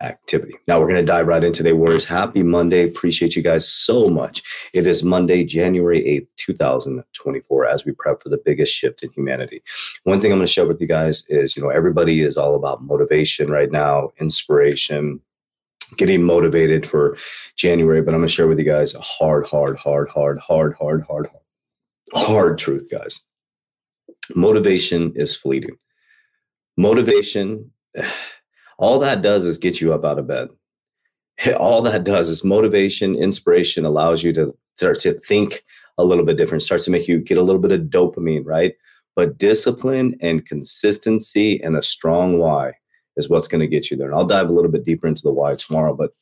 activity. Now we're going to dive right into today, Warriors. Happy Monday. Appreciate you guys so much. It is Monday, January 8th, 2024, as we prep for the biggest shift in humanity. One thing I'm going to share with you guys is, you know, everybody is all about motivation right now, inspiration, getting motivated for January, but I'm going to share with you guys a hard, hard, hard, hard, hard, hard, hard, hard truth, guys. Motivation is fleeting. Motivation all that does is get you up out of bed. All that does is motivation, inspiration allows you to start to think a little bit different, starts to make you get a little bit of dopamine, right? But discipline and consistency and a strong why is what's going to get you there. And I'll dive a little bit deeper into the why tomorrow. But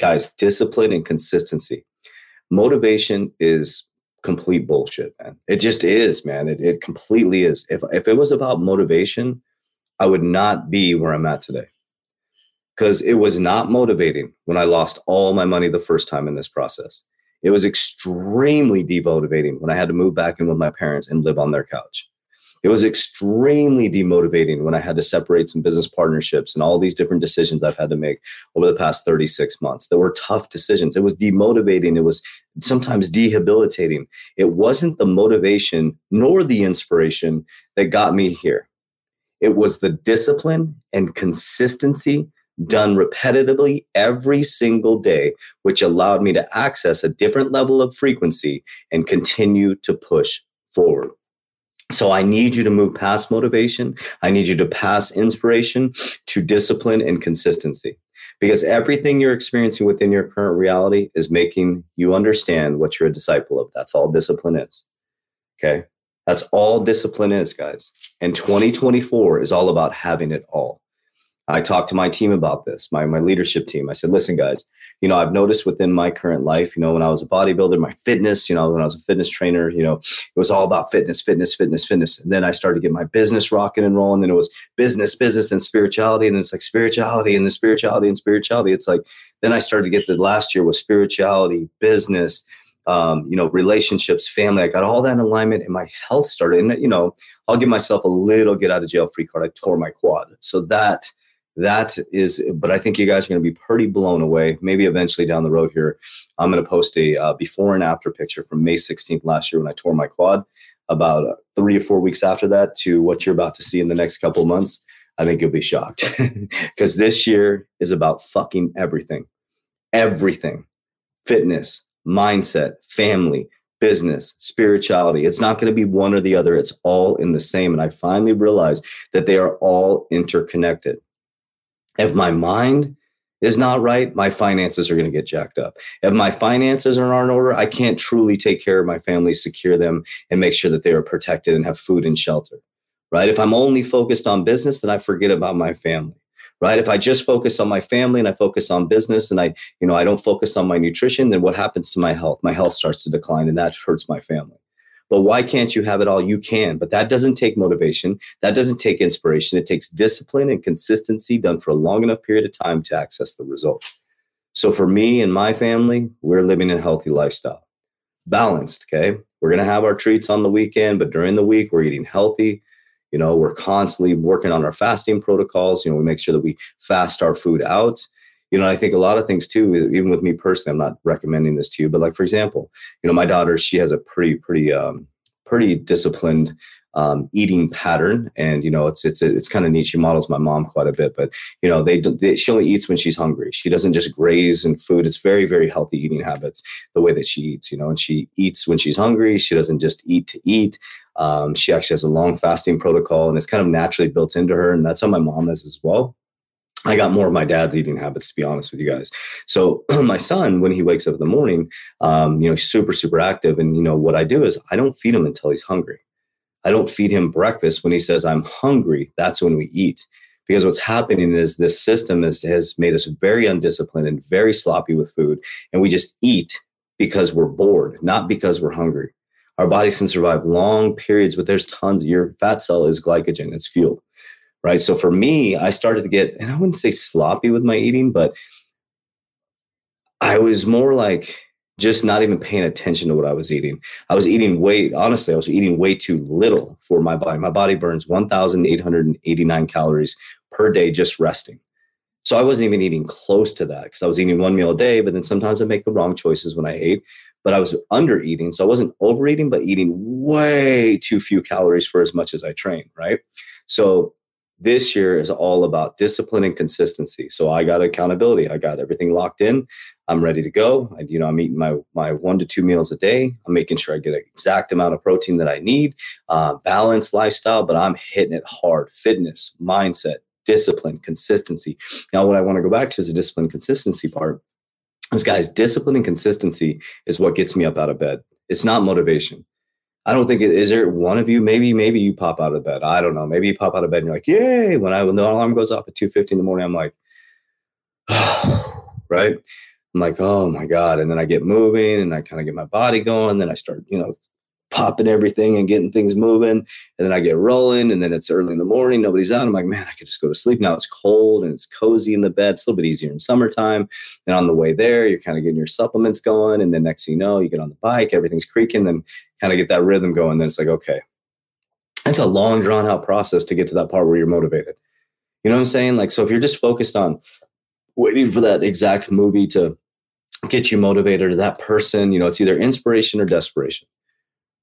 guys, discipline and consistency. Motivation is complete bullshit, man. It just is, man. It, it completely is. If, if it was about motivation, I would not be where I'm at today because it was not motivating when I lost all my money the first time in this process. It was extremely demotivating when I had to move back in with my parents and live on their couch. It was extremely demotivating when I had to separate some business partnerships and all these different decisions I've had to make over the past 36 months. There were tough decisions. It was demotivating. It was sometimes debilitating. It wasn't the motivation nor the inspiration that got me here. It was the discipline and consistency done repetitively every single day, which allowed me to access a different level of frequency and continue to push forward. So I need you to move past motivation. I need you to pass inspiration to discipline and consistency because everything you're experiencing within your current reality is making you understand what you're a disciple of. That's all discipline is. Okay. That's all discipline is, guys. And 2024 is all about having it all. I talked to my team about this, my, my leadership team. I said, listen, guys, you know, I've noticed within my current life, you know, when I was a bodybuilder, my fitness, you know, when I was a fitness trainer, you know, it was all about fitness, fitness, fitness, fitness. And then I started to get my business rocking and rolling. Then it was business, business, and spirituality. And then it's like spirituality and the spirituality and spirituality. It's like, then I started to get the last year was spirituality, business, um, you know, relationships, family. I got all that in alignment and my health started. And, you know, I'll give myself a little get out of jail free card. I tore my quad. So that, that is but i think you guys are going to be pretty blown away maybe eventually down the road here i'm going to post a uh, before and after picture from may 16th last year when i tore my quad about uh, three or four weeks after that to what you're about to see in the next couple months i think you'll be shocked because this year is about fucking everything everything fitness mindset family business, spirituality. It's not going to be one or the other. It's all in the same. And I finally realized that they are all interconnected. If my mind is not right, my finances are going to get jacked up. If my finances are not in order, I can't truly take care of my family, secure them, and make sure that they are protected and have food and shelter. Right? If I'm only focused on business, then I forget about my family. Right? If I just focus on my family and I focus on business and I, you know, I don't focus on my nutrition, then what happens to my health? My health starts to decline and that hurts my family. But why can't you have it all? You can, but that doesn't take motivation. That doesn't take inspiration. It takes discipline and consistency done for a long enough period of time to access the result. So for me and my family, we're living a healthy lifestyle. Balanced, okay? We're going to have our treats on the weekend, but during the week, we're eating healthy. You know, we're constantly working on our fasting protocols. You know, we make sure that we fast our food out you know, I think a lot of things too, even with me personally, I'm not recommending this to you, but like, for example, you know, my daughter, she has a pretty, pretty, um, pretty disciplined um, eating pattern, and you know it's it's it's kind of neat. She models my mom quite a bit, but you know they, they, she only eats when she's hungry. She doesn't just graze in food. It's very very healthy eating habits the way that she eats. You know, and she eats when she's hungry. She doesn't just eat to eat. Um, she actually has a long fasting protocol and it's kind of naturally built into her. And that's how my mom is as well. I got more of my dad's eating habits, to be honest with you guys. So my son, when he wakes up in the morning, um, you know, he's super, super active. And, you know, what I do is I don't feed him until he's hungry. I don't feed him breakfast. When he says, I'm hungry, that's when we eat. Because what's happening is this system is, has made us very undisciplined and very sloppy with food. And we just eat because we're bored, not because we're hungry. Our bodies can survive long periods, but there's tons. Your fat cell is glycogen, it's fuel right? So for me, I started to get, and I wouldn't say sloppy with my eating, but I was more like just not even paying attention to what I was eating. I was eating way, honestly, I was eating way too little for my body. My body burns 1,889 calories per day just resting. So I wasn't even eating close to that because I was eating one meal a day, but then sometimes I make the wrong choices when I ate. But I was under eating. So I wasn't overeating, but eating way too few calories for as much as I train, right? So this year is all about discipline and consistency. So I got accountability. I got everything locked in. I'm ready to go. I, you know, I'm eating my my one to two meals a day. I'm making sure I get an exact amount of protein that I need. Uh, balanced lifestyle, but I'm hitting it hard. Fitness, mindset, discipline, consistency. Now, what I want to go back to is the discipline consistency part. This guys, discipline and consistency is what gets me up out of bed. It's not motivation. I don't think it is there one of you, maybe, maybe you pop out of bed. I don't know. Maybe you pop out of bed and you're like, yay. When I when the alarm goes off at 2:50 in the morning, I'm like, oh, right? I'm like, oh my God. And then I get moving and I kind of get my body going. Then I start, you know, popping everything and getting things moving. And then I get rolling. And then it's early in the morning. Nobody's out. I'm like, man, I could just go to sleep. Now it's cold and it's cozy in the bed. It's a little bit easier in summertime. And on the way there, you're kind of getting your supplements going. And then next thing you know, you get on the bike, everything's creaking, and kind of get that rhythm going. Then it's like, okay. It's a long, drawn out process to get to that part where you're motivated. You know what I'm saying? Like, so if you're just focused on waiting for that exact movie to get you motivated or that person, you know, it's either inspiration or desperation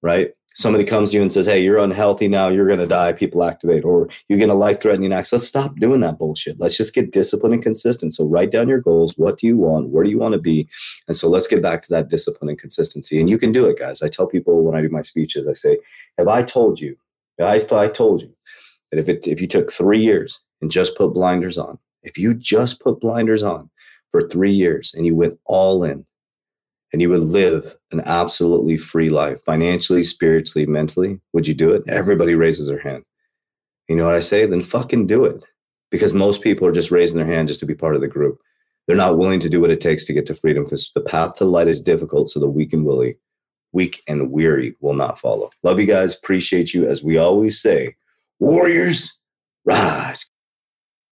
right? Somebody comes to you and says, Hey, you're unhealthy now, you're going to die, people activate, or you get a life threatening accident. Let's stop doing that bullshit. Let's just get disciplined and consistent. So, write down your goals. What do you want? Where do you want to be? And so, let's get back to that discipline and consistency. And you can do it, guys. I tell people when I do my speeches, I say, Have I told you, if I told you that if, it, if you took three years and just put blinders on, if you just put blinders on for three years and you went all in, and you would live an absolutely free life, financially, spiritually, mentally, would you do it? Everybody raises their hand. You know what I say? Then fucking do it. Because most people are just raising their hand just to be part of the group. They're not willing to do what it takes to get to freedom because the path to light is difficult. So the weak and willy, weak and weary will not follow. Love you guys. Appreciate you. As we always say, warriors, rise.